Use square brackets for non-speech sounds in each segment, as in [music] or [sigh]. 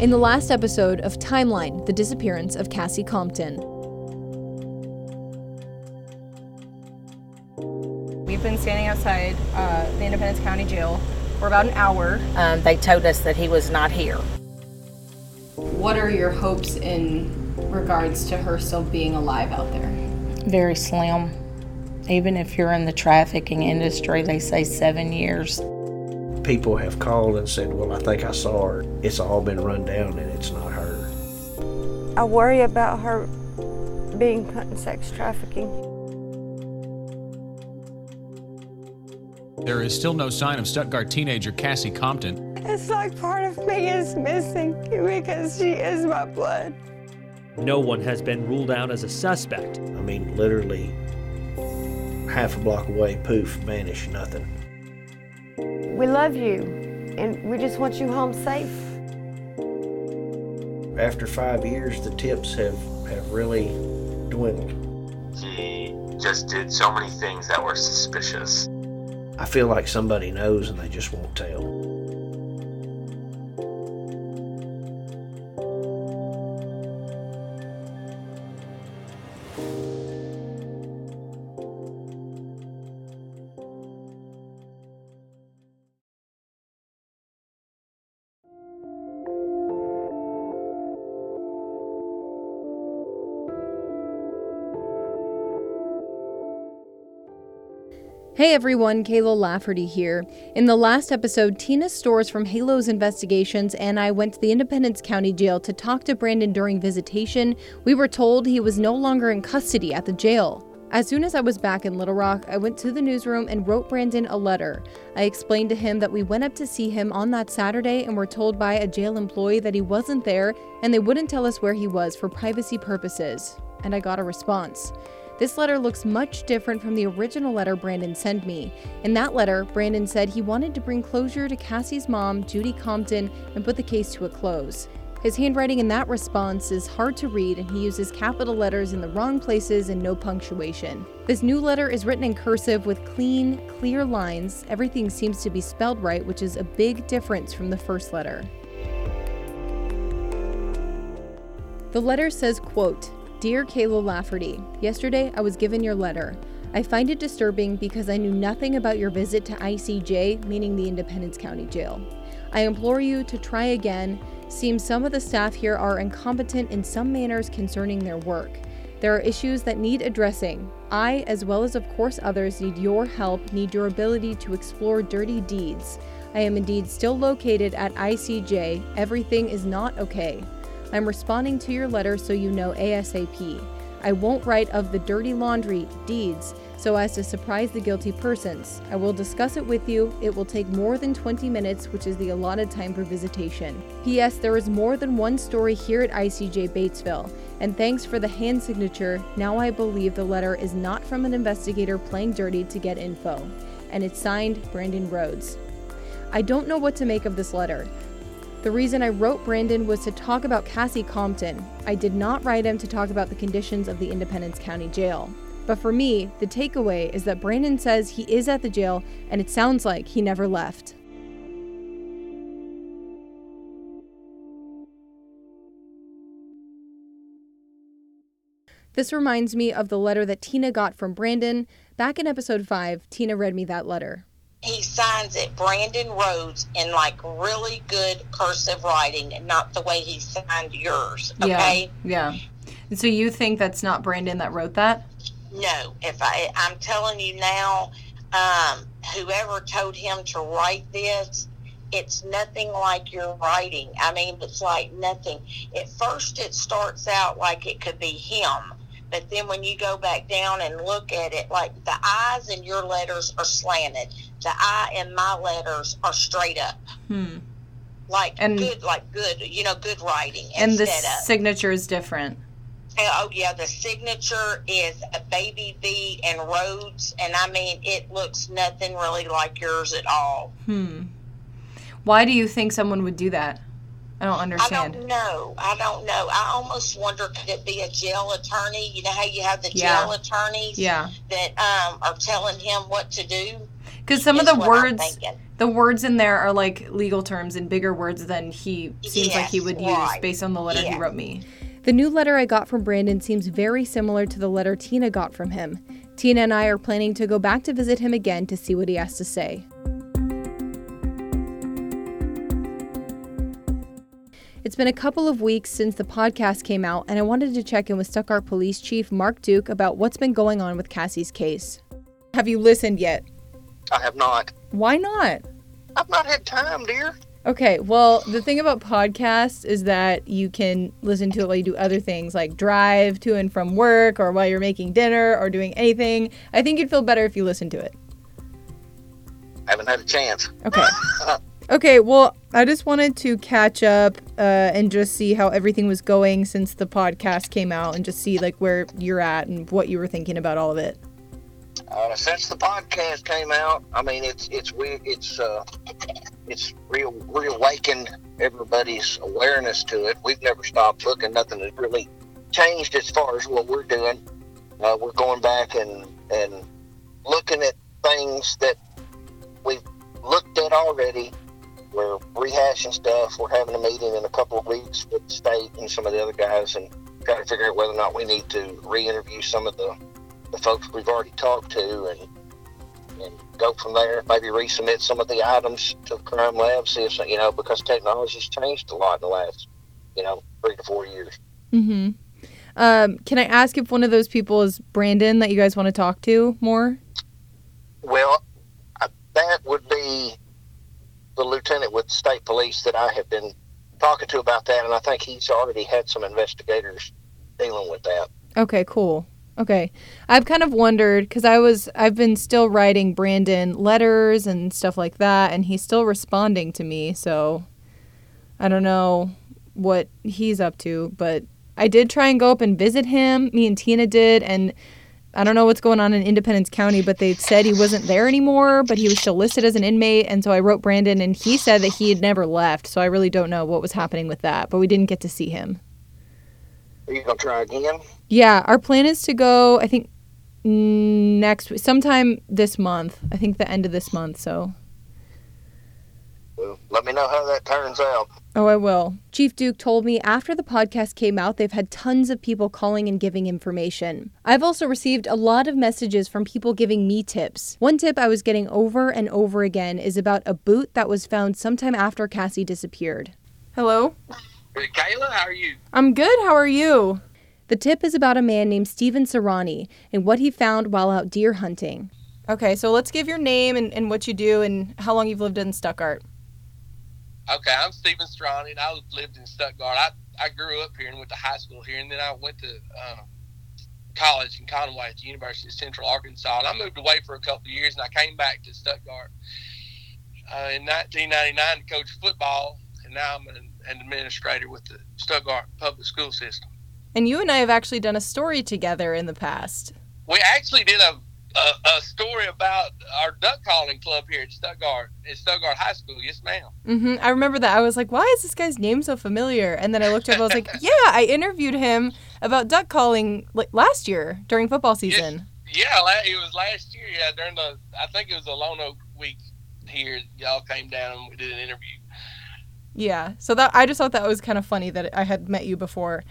In the last episode of Timeline, the disappearance of Cassie Compton. We've been standing outside uh, the Independence County Jail for about an hour. Um, they told us that he was not here. What are your hopes in regards to her still being alive out there? Very slim. Even if you're in the trafficking industry, they say seven years. People have called and said, Well, I think I saw her. It's all been run down and it's not her. I worry about her being put in sex trafficking. There is still no sign of Stuttgart teenager Cassie Compton. It's like part of me is missing because she is my blood. No one has been ruled out as a suspect. I mean, literally half a block away, poof, vanish, nothing. We love you and we just want you home safe. After five years, the tips have, have really dwindled. He just did so many things that were suspicious. I feel like somebody knows and they just won't tell. Hey everyone, Kaila Lafferty here. In the last episode, Tina Stores from Halo's investigations and I went to the Independence County Jail to talk to Brandon during visitation. We were told he was no longer in custody at the jail. As soon as I was back in Little Rock, I went to the newsroom and wrote Brandon a letter. I explained to him that we went up to see him on that Saturday and were told by a jail employee that he wasn't there and they wouldn't tell us where he was for privacy purposes. And I got a response. This letter looks much different from the original letter Brandon sent me. In that letter, Brandon said he wanted to bring closure to Cassie's mom, Judy Compton, and put the case to a close. His handwriting in that response is hard to read, and he uses capital letters in the wrong places and no punctuation. This new letter is written in cursive with clean, clear lines. Everything seems to be spelled right, which is a big difference from the first letter. The letter says, quote, Dear Kaila Lafferty, yesterday I was given your letter. I find it disturbing because I knew nothing about your visit to ICJ, meaning the Independence County Jail. I implore you to try again. Seems some of the staff here are incompetent in some manners concerning their work. There are issues that need addressing. I, as well as of course others, need your help, need your ability to explore dirty deeds. I am indeed still located at ICJ. Everything is not okay. I'm responding to your letter so you know ASAP. I won't write of the dirty laundry deeds so as to surprise the guilty persons. I will discuss it with you. It will take more than 20 minutes, which is the allotted time for visitation. P.S. There is more than one story here at ICJ Batesville, and thanks for the hand signature. Now I believe the letter is not from an investigator playing dirty to get info. And it's signed Brandon Rhodes. I don't know what to make of this letter. The reason I wrote Brandon was to talk about Cassie Compton. I did not write him to talk about the conditions of the Independence County Jail. But for me, the takeaway is that Brandon says he is at the jail and it sounds like he never left. This reminds me of the letter that Tina got from Brandon. Back in episode 5, Tina read me that letter he signs it Brandon Rhodes in like really good cursive writing and not the way he signed yours. Okay. Yeah. Yeah. And so you think that's not Brandon that wrote that? No. If I I'm telling you now, um, whoever told him to write this, it's nothing like your writing. I mean, it's like nothing. At first, it starts out like it could be him, but then when you go back down and look at it, like the eyes in your letters are slanted the I in my letters are straight up. Hmm. Like and, good, like good, you know, good writing. And the signature is different. Oh yeah, the signature is a baby V and Rhodes, and I mean it looks nothing really like yours at all. Hmm. Why do you think someone would do that? I don't understand. I don't know. I don't know. I almost wonder could it be a jail attorney? You know how you have the jail yeah. attorneys yeah. that um, are telling him what to do Because some of the words, the words in there are like legal terms and bigger words than he seems like he Yes, would use based on the letter he wrote me. The new letter I got from Brandon seems very similar to the letter Tina got from him. Tina and I are planning to go back to visit him again to see what he has to say. It's been a couple of weeks since the podcast came out, and I wanted to check in with Stuttgart Police Chief Mark Duke about what's been going on with Cassie's case. Have you listened yet? I have not. Why not? I've not had time, dear. Okay, well, the thing about podcasts is that you can listen to it while you do other things like drive to and from work or while you're making dinner or doing anything. I think you'd feel better if you listened to it. I haven't had a chance. Okay. [laughs] Okay, well, I just wanted to catch up uh, and just see how everything was going since the podcast came out and just see like where you're at and what you were thinking about all of it. Uh, since the podcast came out, I mean, it's it's weird. It's uh, it's real reawakened everybody's awareness to it. We've never stopped looking. Nothing has really changed as far as what we're doing. Uh, we're going back and and looking at things that we've looked at already. We're rehashing stuff. We're having a meeting in a couple of weeks with the state and some of the other guys, and trying to figure out whether or not we need to re-interview some of the the folks we've already talked to and and go from there. Maybe resubmit some of the items to crime lab, see if you know because technology's changed a lot in the last you know three to four years. Mm-hmm. Um, can I ask if one of those people is Brandon that you guys want to talk to more? Well, I, that would be the lieutenant with state police that I have been talking to about that, and I think he's already had some investigators dealing with that. Okay, cool. Okay. I've kind of wondered cuz I was I've been still writing Brandon letters and stuff like that and he's still responding to me, so I don't know what he's up to, but I did try and go up and visit him. Me and Tina did and I don't know what's going on in Independence County, but they said he wasn't there anymore, but he was still listed as an inmate. And so I wrote Brandon, and he said that he had never left. So I really don't know what was happening with that, but we didn't get to see him. Are you gonna try again? Yeah, our plan is to go, I think, mm, next sometime this month. I think the end of this month. So, Well, let me know how that turns out. oh, I will. Chief Duke told me after the podcast came out, they've had tons of people calling and giving information. I've also received a lot of messages from people giving me tips. One tip I was getting over and over again is about a boot that was found sometime after Cassie disappeared. Hello? Hey, Kaila, how are you? I'm good. How are you? The tip is about a man named Steven Serrani and what he found while out deer hunting. Okay, so let's give your name and, and what you do and how long you've lived in Stuttgart. Okay, I'm Stephen Strani, and I lived in Stuttgart. I, I grew up here and went to high school here, and then I went to uh, college in Conway at the University of Central Arkansas. And I moved away for a couple of years, and I came back to Stuttgart uh, in 1999 to coach football, and now I'm an, an administrator with the Stuttgart public school system. And you and I have actually done a story together in the past. We actually did a, a, a story about our duck calling club here at Stuttgart, at Stuttgart High School. Yes, ma'am. hmm I remember that. I was like, why is this guy's name so familiar? And then I looked up, I was like, [laughs] yeah, I interviewed him about duck calling like, last year during football season. Yeah, it was last year. Yeah, during the I think it was a Lone Oak week here. Y'all came down and we did an interview. Yeah. So that I just thought that was kind of funny that I had met you before.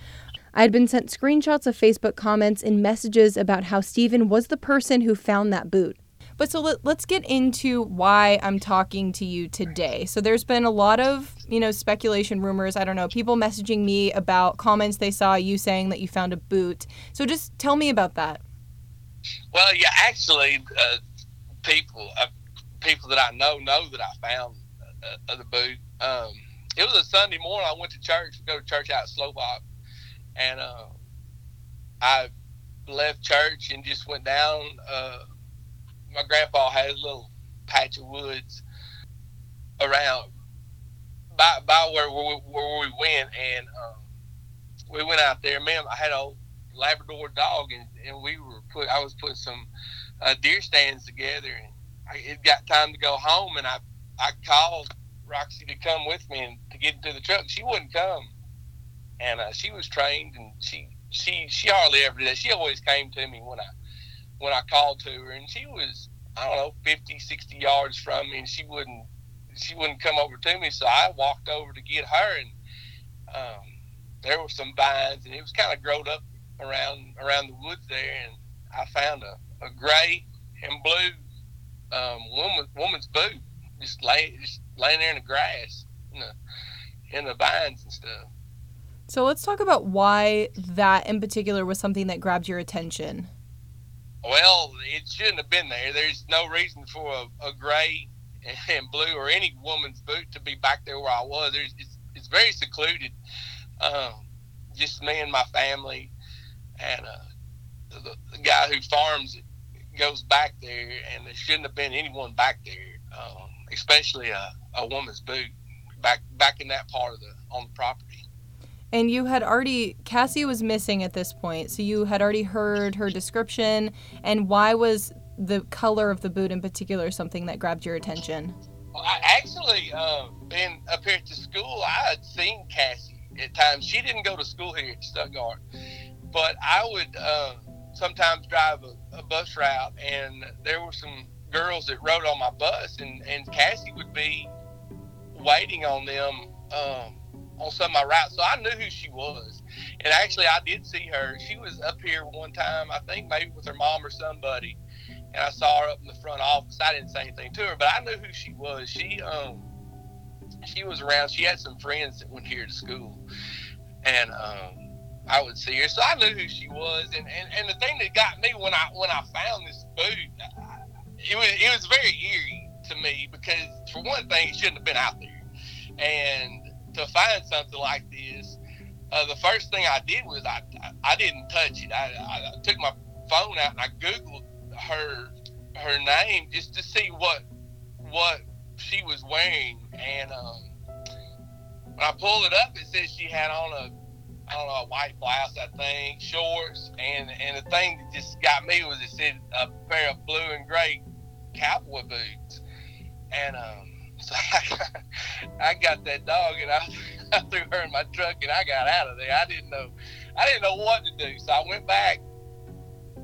I had been sent screenshots of Facebook comments and messages about how Steven was the person who found that boot. But so let, let's get into why I'm talking to you today. So there's been a lot of, you know, speculation, rumors, I don't know, people messaging me about comments they saw you saying that you found a boot. So just tell me about that. Well, yeah, actually, uh, people uh, people that I know know that I found uh, uh, the boot. Um, it was a Sunday morning. I went to church. Go to church out at Slovak, and uh, I left church and just went down. Uh, my grandpa had a little patch of woods around by by where where, we- where we went, and um, we went out there. Man, I had a Labrador dog, and, and we were put. I was putting some uh, deer stands together, and I, it got time to go home, and I I called Roxy to come with me and to get into the truck. She wouldn't come, and uh, she was trained, and she she she hardly ever did. She always came to me when I when I called to her, and she was I don't know 50, 60 yards from me, and she wouldn't she wouldn't come over to me. So I walked over to get her, and um, there were some vines, and it was kind of grown up around around the woods there, and I found a, a gray and blue um, woman woman's boot just lay just laying there in the grass, in the in the vines and stuff. So let's talk about why that in particular was something that grabbed your attention. Well, it shouldn't have been there. There's no reason for a, a gray [laughs] and blue or any woman's boot to be back there where I was. There's, it's, it's very secluded. Um, just me and my family, and uh, the, the guy who farms it goes back there, and there shouldn't have been anyone back there, um, especially a, a woman's boot back back in that part of the on the property. And you had already, Cassie was missing at this point, so you had already heard her description. And why was the color of the boot in particular something that grabbed your attention? Well, I actually, uh, been up here at the school, I had seen Cassie at times. She didn't go to school here at Stuttgart, but I would uh, sometimes drive a, a bus route, and there were some girls that rode on my bus, and, and Cassie would be waiting on them. Um, on some of my routes. So I knew who she was. And actually, I did see her. She was up here one time, I think maybe with her mom or somebody. And I saw her up in the front office. I didn't say anything to her, but I knew who she was. She um she was around. She had some friends that went here to school, and um, I would see her. So I knew who she was. And, and, and the thing that got me when I when I found this boot, it was it was very eerie to me because for one thing, it shouldn't have been out there, and to find something like this, uh, the first thing I did was I, I, didn't touch it. I, I, took my phone out and I googled her her name just to see what what she was wearing. And um, when I pulled it up, it said she had on a I don't know a white blouse, I think, shorts, and and the thing that just got me was it said a pair of blue and gray cowboy boots, and um, [laughs] so I, I got that dog and I, [laughs] I threw her in my truck and I got out of there. I didn't know, I didn't know what to do. So I went back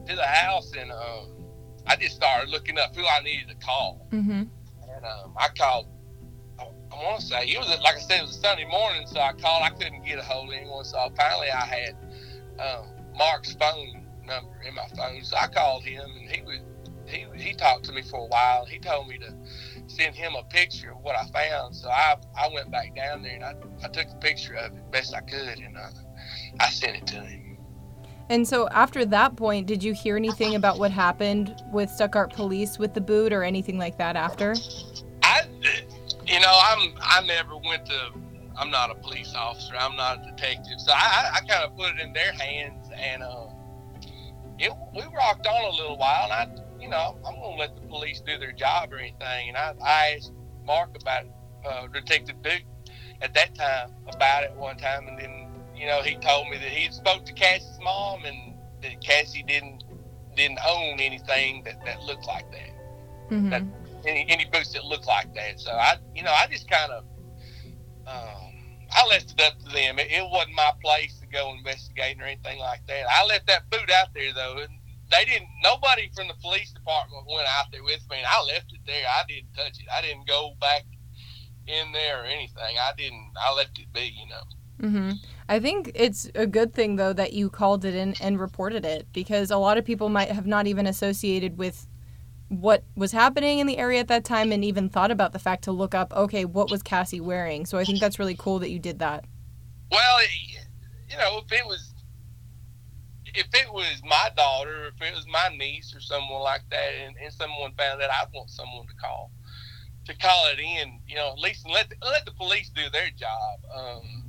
to the house and um, I just started looking up who I needed to call. Mm-hmm. And um, I called. I, I want to say it was like I said, it was a Sunday morning, so I called. I couldn't get a hold of anyone, so finally I had um, Mark's phone number in my phone. So I called him, and he was he he talked to me for a while. He told me to send him a picture of what I found. So I I went back down there and I, I took a picture of it best I could and uh, I sent it to him. And so after that point, did you hear anything about what happened with Stuttgart police with the boot or anything like that after? I, you know, I'm I never went to. I'm not a police officer. I'm not a detective. So I, I kind of put it in their hands and. Uh, it, we rocked on a little while, and I you know, I'm going to let the police do their job or anything. And I, I asked Mark about uh, Detective Duke at that time about it one time, and then you know he told me that he spoke to Cassie's mom and that Cassie didn't didn't own anything that, that looked like that. Mm-hmm. that any, any boots that looked like that. So I, you know, I just kind of, um, I left it up to them. It, it wasn't my place to go investigate or anything like that. I left that boot out there though, and they didn't. Nobody from the police department went out there with me, and I left it there. I didn't touch it. I didn't go back in there or anything. I didn't. I left it be. You know. Mm-hmm. I think it's a good thing though that you called it in and reported it because a lot of people might have not even associated with what was happening in the area at that time and even thought about the fact to look up okay what was Cassie wearing. So I think that's really cool that you did that. Well, you know, if it was if it was my daughter, if it was my niece or someone like that, and, and someone found that, I'd want someone to call to call it in. You know, at least let the, let the police do their job. Um,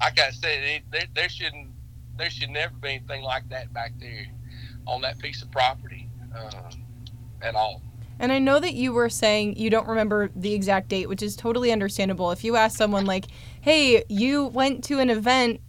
like I said, it, there, there shouldn't there should never be anything like that back there on that piece of property uh, at all. And I know that you were saying you don't remember the exact date, which is totally understandable. If you ask someone like, "Hey, you went to an event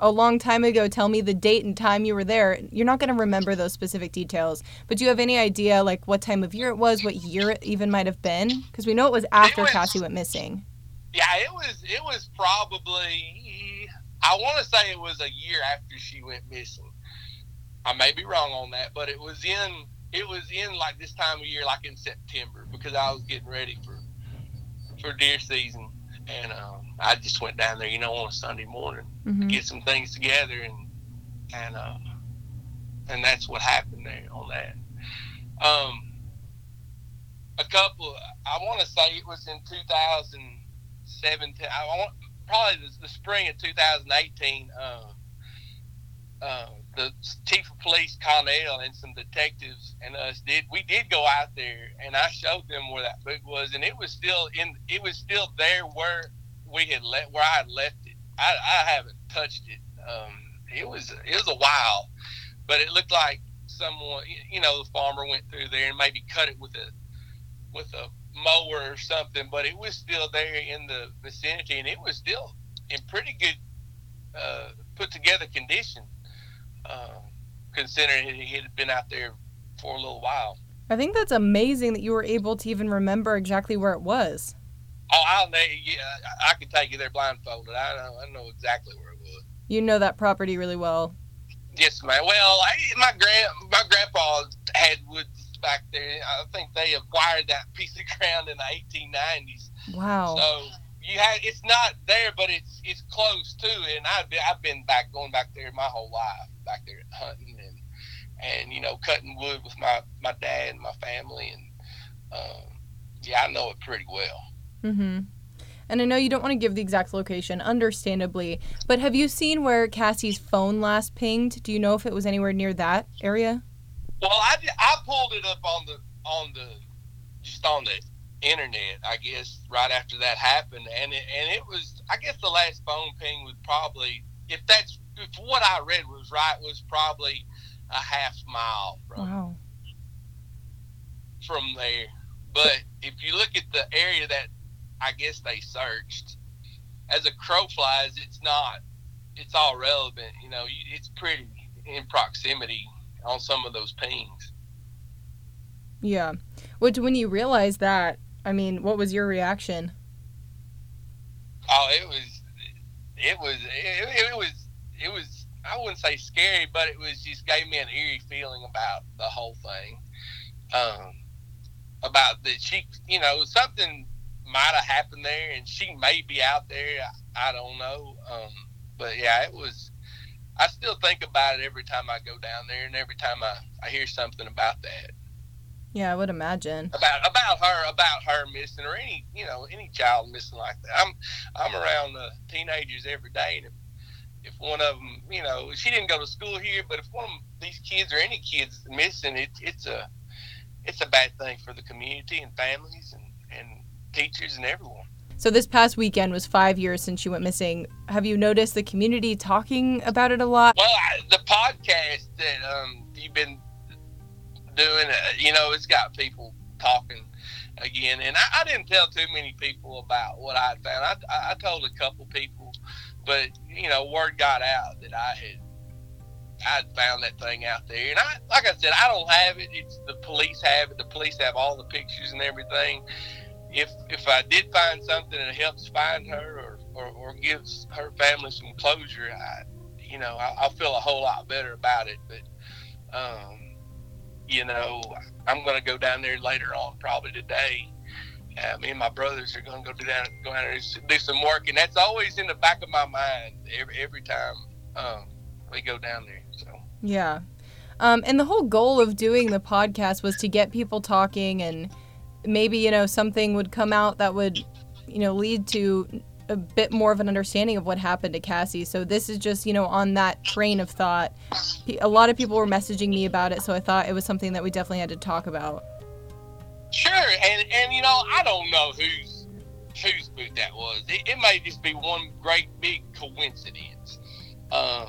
a long time ago tell me the date and time you were there, you're not going to remember those specific details. But do you have any idea, like, what time of year it was, what year it even might have been? Because we know it was after it was, Cassie went missing. Yeah, it was. It was probably. I want to say it was a year after she went missing. I may be wrong on that, but it was in it was in like this time of year, like in September, because I was getting ready for for deer season, and um, I just went down there, you know, on a Sunday morning Mhm. to get some things together, and and uh, and that's what happened there on that. Um, a couple, I want to say it was in 2017. I want probably the, the spring of 2018. Um, uh, the chief of police Connell and some detectives and us did we did go out there and I showed them where that book was and it was still in it was still there where we had left where I had left it. I, I haven't touched it. Um, it was it was a while, but it looked like someone you know the farmer went through there and maybe cut it with a with a mower or something, but it was still there in the vicinity and it was still in pretty good uh, put together condition uh, considering it had been out there for a little while. I think that's amazing that you were able to even remember exactly where it was. Oh, I'll know. Yeah, I could take you there blindfolded. I know. I know exactly where it was. You know that property really well. Yes, man. Well, I, my grand my grandpa had woods back there. I think they acquired that [laughs] piece of ground in the 1890s. Wow. So you had it's not there, but it's it's close to it. And I've been I've been back going back there my whole life, back there hunting and and you know cutting wood with my my dad and my family, and um, yeah, I know it pretty well. Mm-hmm. And I know you don't want to give the exact location, understandably, but have you seen where Cassie's phone last pinged? Do you know if it was anywhere near that area? Well, I, I pulled it up on the on the just on the internet, I guess, right after that happened, and it, and it was I guess the last phone ping was probably if that's if what I read was right was probably a half mile from Wow. from there. But if you look at the area that I guess they searched, as a crow flies, it's not. It's all relevant. You know, you- it's pretty in proximity on some of those pings. Yeah. Which, when you realize that, I mean, what was your reaction? Oh, it was, it was, it, it was, it was. I wouldn't say scary, but it was just gave me an eerie feeling about the whole thing. Um, about that she, you know, something might have happened there, and she may be out there. I, I don't know. Um, but yeah, it was. I still think about it every time I go down there, and every time I, I hear something about that. Yeah, I would imagine. about about her about her missing or any you know any child missing like that. I'm I'm around uh, teenagers every day, and if, if one of them, you know, she didn't go to school here, but if one of these kids or any kids missing, it, it's a it's a bad thing for the community and families and and teachers and everyone. So, this past weekend was five years since she went missing. Have you noticed the community talking about it a lot? Well, I, the podcast that um, you've been doing, uh, you know, it's got people talking again, and I, I didn't tell too many people about what I found. I, I, told a couple people, but you know, word got out that I had I found that thing out there, and I, like I said, I don't have it. It's the police have it. The police have all the pictures and everything. If if I did find something that helps find her or, or, or gives her family some closure, I, you know, I, I'll feel a whole lot better about it. But, um, you know, I'm going to go down there later on, probably today. Uh, me and my brothers are going to go do down, go down there and do some work, and that's always in the back of my mind every every time um, we go down there. So. Yeah. Um, and the whole goal of doing the podcast was to get people talking and maybe, you know, something would come out that would, you know, lead to a bit more of an understanding of what happened to Cassie. So this is just, you know, on that train of thought. A lot of people were messaging me about it, so I thought it was something that we definitely had to talk about. Sure, and and you know I don't know whose whose boot that was. It, it may just be one great big coincidence. Um,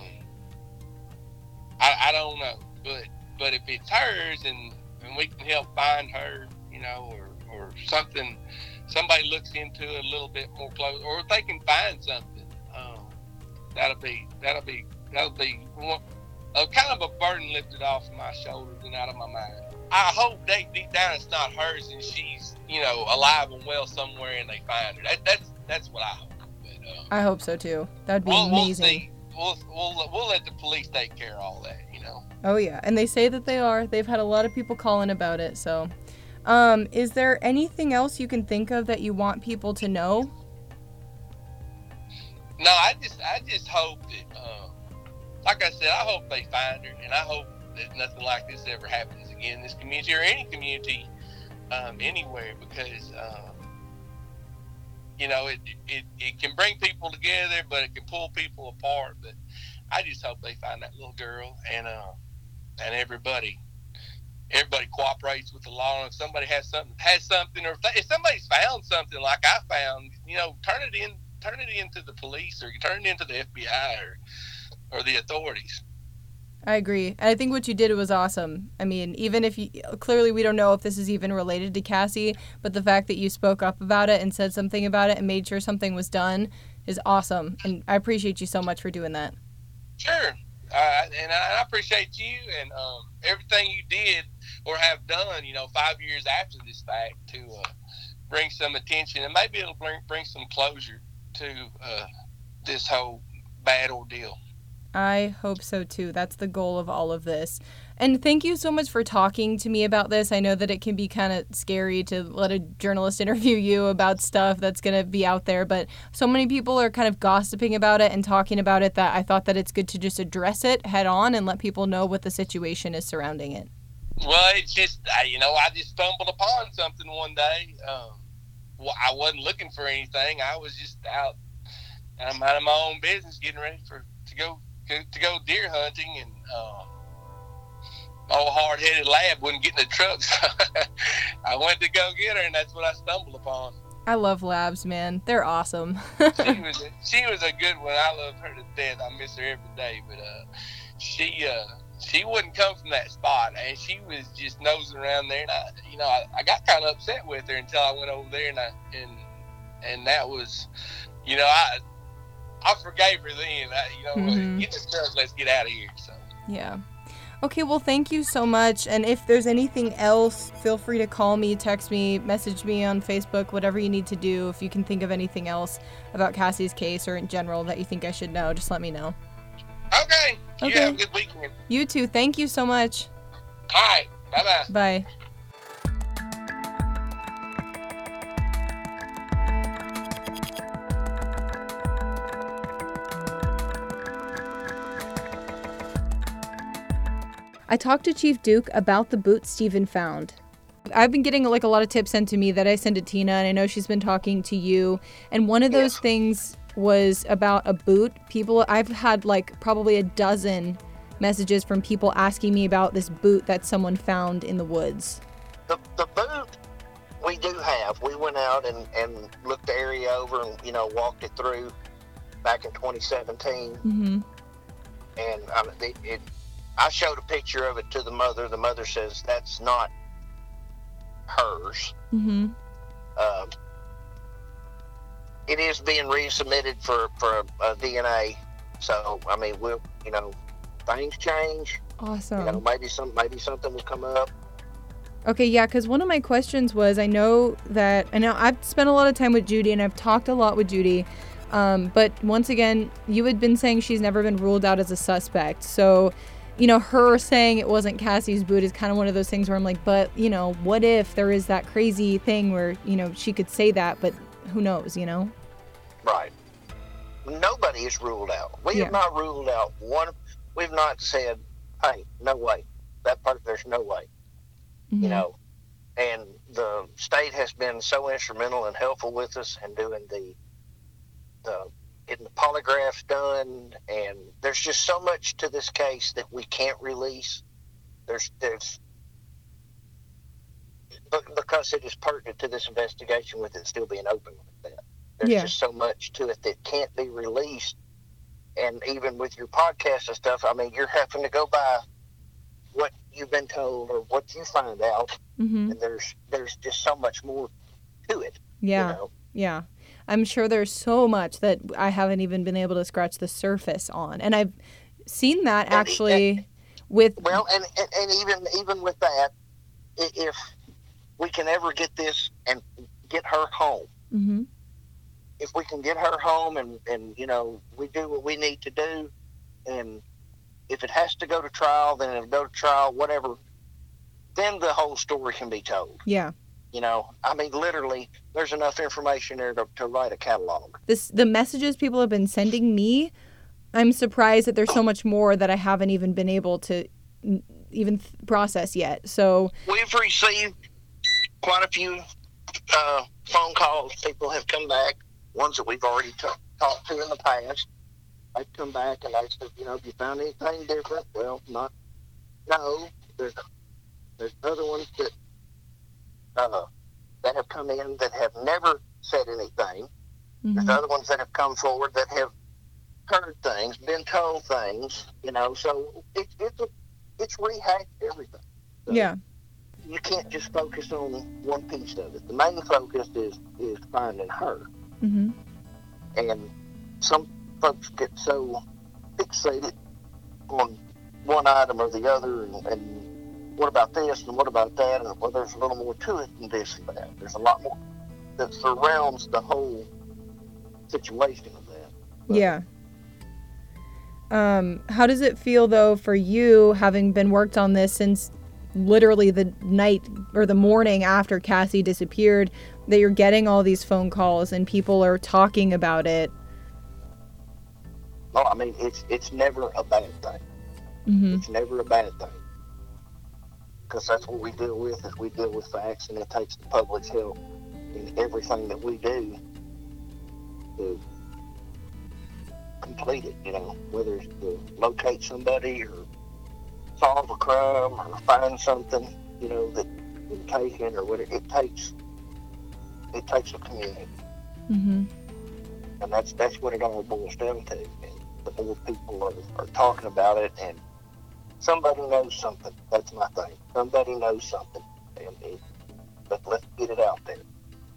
I, I don't know, but but if it's hers and and we can help find her, you know, or or something, somebody looks into it a little bit more close, or if they can find something, um, that'll be that'll be that'll be one, a kind of a burden lifted off my shoulders and out of my mind. I hope deep, deep down it's not hers and she's, you know, alive and well somewhere and they find her. That, that's that's what I hope. But, um, I hope so too. That'd be we'll, we'll amazing. see. We'll, we'll we'll let the police take care of all that. You know. Oh yeah, and they say that they are. They've had a lot of people calling about it. So, um, is there anything else you can think of that you want people to know? No, I just I just hope that, uh, like I said, I hope they find her, and I hope that nothing like this ever happens again in this community or any community um, anywhere because. Uh, you know, it, it it can bring people together, but it can pull people apart. But I just hope they find that little girl and uh and everybody everybody cooperates with the law. And if somebody has something has something, or if somebody's found something like I found, you know, turn it in turn it into the police or turn it into the FBI or or the authorities. I agree. And I think what you did was awesome. I mean, even if you clearly we don't know if this is even related to Cassie, but the fact that you spoke up about it and said something about it and made sure something was done is awesome. And I appreciate you so much for doing that. Sure. Uh, and I appreciate you and um, everything you did or have done, you know, five years after this fact to uh, bring some attention and maybe it'll bring, bring some closure to uh, this whole bad ordeal. I hope so too. That's the goal of all of this. And thank you so much for talking to me about this. I know that it can be kind of scary to let a journalist [laughs] interview you about stuff that's going to be out there, but so many people are kind of gossiping about it and talking about it that I thought that it's good to just address it head on and let people know what the situation is surrounding it. Well, it's just, you know, I just stumbled upon something one day. Um, well, I wasn't looking for anything. I was just out, I'm out of my own business, getting ready for to go to go deer hunting, and uh, old hard headed lab wouldn't get in the truck. [laughs] So I went to go get her, and that's what I stumbled upon. I love labs, man. They're awesome. [laughs] she was a, she was a good one. I love her to death. I miss her every day. But uh, she uh, she wouldn't come from that spot, and she was just nosing around there. And I, you know, I, I got kind of upset with her until I went over there, and I and and that was, you know, I I forgave her then. I, you know, mm-hmm. get the truck. Let's get out of here. So yeah. Okay, well, thank you so much. And if there's anything else, feel free to call me, text me, message me on Facebook, whatever you need to do. If you can think of anything else about Cassie's case or in general that you think I should know, just let me know. Okay. Okay. You have a good weekend. You too. Thank you so much. All right. Bye-bye. Bye. I talked to Chief Duke about the boot Steven found. I've been getting like a lot of tips sent to me that I send to Tina, and I know she's been talking to you. And one of those things was about a boot. People, I've had like probably a dozen messages from people asking me about this boot that someone found in the woods. The, the boot we do have. We went out and, and looked the area over and, you know, walked it through back in 2017. Mm-hmm. And um, it, it I showed a picture of it to the mother. The mother says that's not hers. Mm-hmm. Um, it is being resubmitted for for DNA. So I mean, we'll you know, things change. Awesome. You know, maybe some maybe something will come up. Okay, yeah, because one of my questions was I know that I know I've spent a lot of time with Judy and I've talked a lot with Judy. Um, but once again, you had been saying she's never been ruled out as a suspect. So you know, her saying it wasn't Cassie's boot is kind of one of those things where I'm like, but, you know, what if there is that crazy thing where, you know, she could say that, but who knows, you know? Right. Nobody is ruled out. We yeah. have not ruled out one. We've not said, hey, no way. That part, there's no way. Mm-hmm. You know, and the state has been so instrumental and helpful with us and doing the the getting the polygraphs done, and there's just so much to this case that we can't release. There's there's because it is pertinent to this investigation with it still being open like that. There's yeah. just so much to it that can't be released. And even with your podcast and stuff, I mean, you're having to go by what you've been told or what you find out, mm-hmm. and there's there's just so much more to it. Yeah, you know? yeah. I'm sure there's so much that I haven't even been able to scratch the surface on. And I've seen that and, actually and, with well and, and, and even even with that if we can ever get this and get her home mm-hmm. If we can get her home and and you know we do what we need to do and if it has to go to trial, then it'll go to trial. Whatever. Then the whole story can be told. Yeah. You know, I mean, literally, there's enough information there to, to write a catalog. This the messages people have been sending me. I'm surprised that there's so much more that I haven't even been able to even th- process yet. So We've received quite a few uh, phone calls. People have come back, ones that we've already t- talked to in the past. They've come back and I said, you know, have you found anything different? Well, not, no. There's, there's other ones that uh, that have come in that have never said anything. There's other ones that have come forward that have heard things, been told things, you know. So it, it's a, it's rehashed everything. So yeah, You can't just focus on one piece of it. The main focus is is finding her, hmm and some folks get so fixated on one item or the other, and, and what about this and what about that, and well, there's a little more to it than this and that. There's a lot more that surrounds the whole situation of that. yeah. Um, how does it feel though for you having been worked on this since literally the night or the morning after Cassie disappeared that you're getting all these phone calls and people are talking about it? No, I mean it's it's never a bad thing. hmm It's never a bad thing. Because that's what we deal with is we deal with facts and it takes the public's help in everything that we do to complete it, you know, whether it's to locate somebody or solve a crime or find something, you know, that been taken or whatever. It takes it takes a community. hmm And that's that's what it all boils down to. And the more people are, are talking about it and somebody knows something. That's my thing. Somebody knows something. And it, but let's get it out there.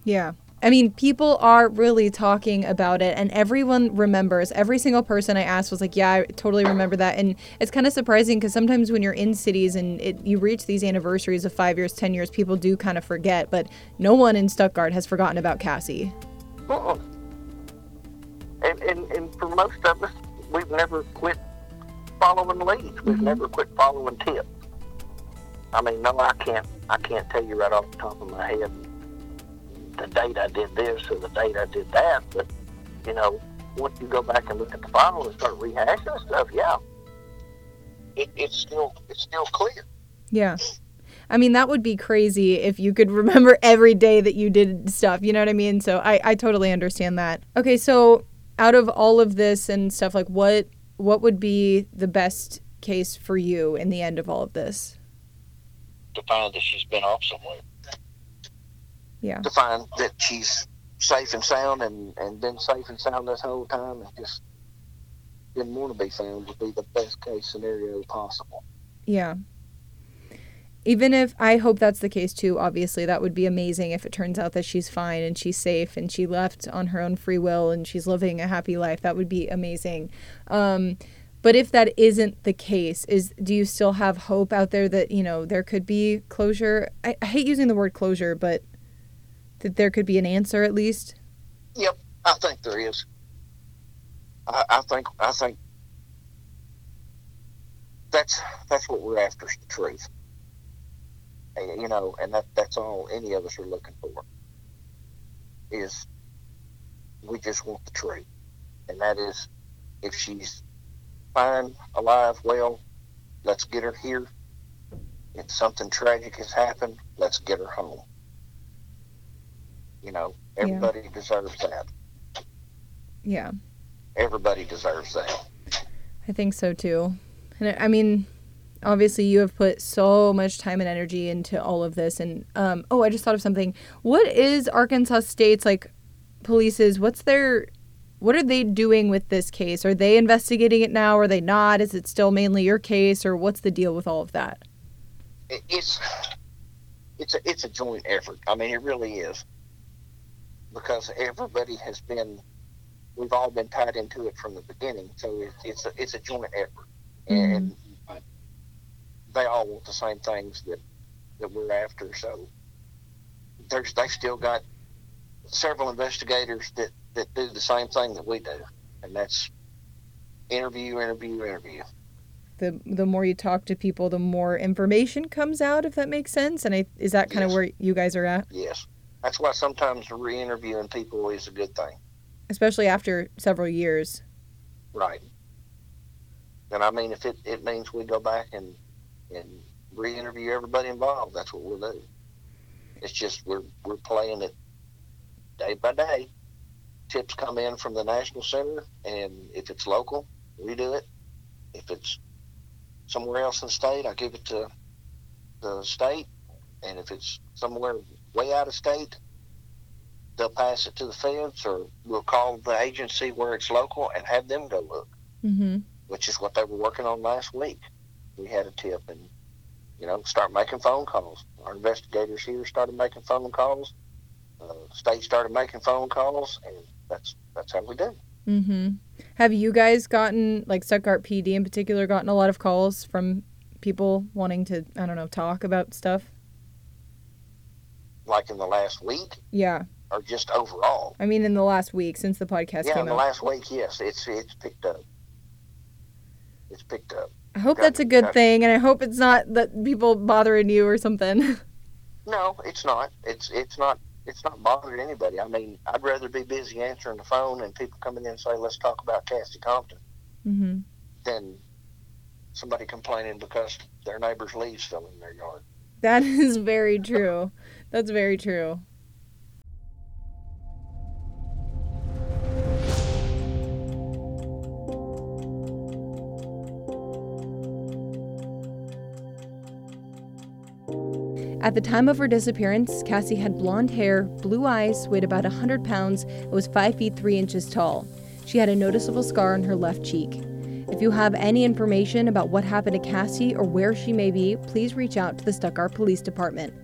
Yeah. I mean, people are really talking about it, and everyone remembers. Every single person I asked was like, "Yeah, I totally remember that." And it's kind of surprising because sometimes when you're in cities and it, you reach these anniversaries of five years, ten years, people do kind of forget. But no one in Stuttgart has forgotten about Cassie. Uh-uh. And, and, and for most of us, we've never quit following leads. We've mm-hmm. never quit following tips. I mean, no, I can't. I can't tell you right off the top of my head the date I did this or the date I did that. But you know, once you go back and look at the file and start rehashing stuff, yeah, it, it's still it's still clear. Yeah. I mean, that would be crazy if you could [laughs] remember every day that you did stuff. You know what I mean? So I, I totally understand that. Okay, so out of all of this and stuff, like what what would be the best case for you in the end of all of this? To find that she's been off somewhere. Yeah. To find that she's safe and sound and, and been safe and sound this whole time and just didn't want to be found would be the best case scenario possible. Yeah. Even if I hope that's the case too, obviously, that would be amazing if it turns out that she's fine and she's safe and she left on her own free will and she's living a happy life. That would be amazing. Um, but if that isn't the case, is do you still have hope out there that, you know, there could be closure? I, I hate using the word closure, but that there could be an answer at least? Yep, I think there is. I, I think I think that's that's what we're after is the truth. And, you know, and that that's all any of us are looking for. Is we just want the truth, and that is if she's fine, alive, well, let's get her here. If something tragic has happened, let's get her home. You know, Yeah. everybody deserves that. Yeah. Everybody deserves that. I think so too. And I I mean, obviously you have put so much time and energy into all of this and um oh, I just thought of something. What is Arkansas State's like police's what's their what are they doing with this case? Are they investigating it now? Are they not? Is it still mainly your case or what's the deal with all of that? It's it's a it's a joint effort. I mean, it really is because everybody has been. We've all been tied into it from the beginning, so it, it's a it's a joint effort, mm-hmm. and they all want the same things that that we're after. So there's they still got several investigators that that do the same thing that we do, and that's interview, interview, interview. the the more you talk to people, the more information comes out. If that makes sense, and I, is that kind of where you guys are at, Yes. That's why sometimes re-interviewing people is a good thing. especially after several years. Right. And I mean, if it, it means we go back and and re-interview everybody involved, that's what we'll do. It's just we're we're playing it day by day. Tips come in from the national center, and if it's local, we do it. If it's somewhere else in the state, I give it to the state, and if it's somewhere way out of state, they'll pass it to the feds, or we'll call the agency where it's local and have them go look Mm-hmm. which is what they were working on last week. We had a tip and, you know, start making phone calls. Our investigators here started making phone calls. Uh, state started making phone calls, and that's that's how we do. Mm-hmm. Have you guys gotten like Stuttgart PD in particular gotten a lot of calls from people wanting to I don't know talk about stuff? Like in the last week, Yeah, or just overall. I mean in the last week since the podcast yeah, in the out. last week, yes, it's it's picked up. It's picked up. I hope got- that's a good thing, and I hope it's not that people bothering you or something. [laughs] No, it's not. It's it's not. It's not bothering anybody. I mean, I'd rather be busy answering the phone and people coming in and say, "Let's talk about Cassie Compton," mm-hmm. than somebody complaining because their neighbor's leaves fell in their yard. That [laughs] is very true. That's very true. At the time of her disappearance, Cassie had blonde hair, blue eyes, weighed about 100 pounds, and was 5 feet 3 inches tall. She had a noticeable scar on her left cheek. If you have any information about what happened to Cassie or where she may be, please reach out to the Stuttgart Police Department.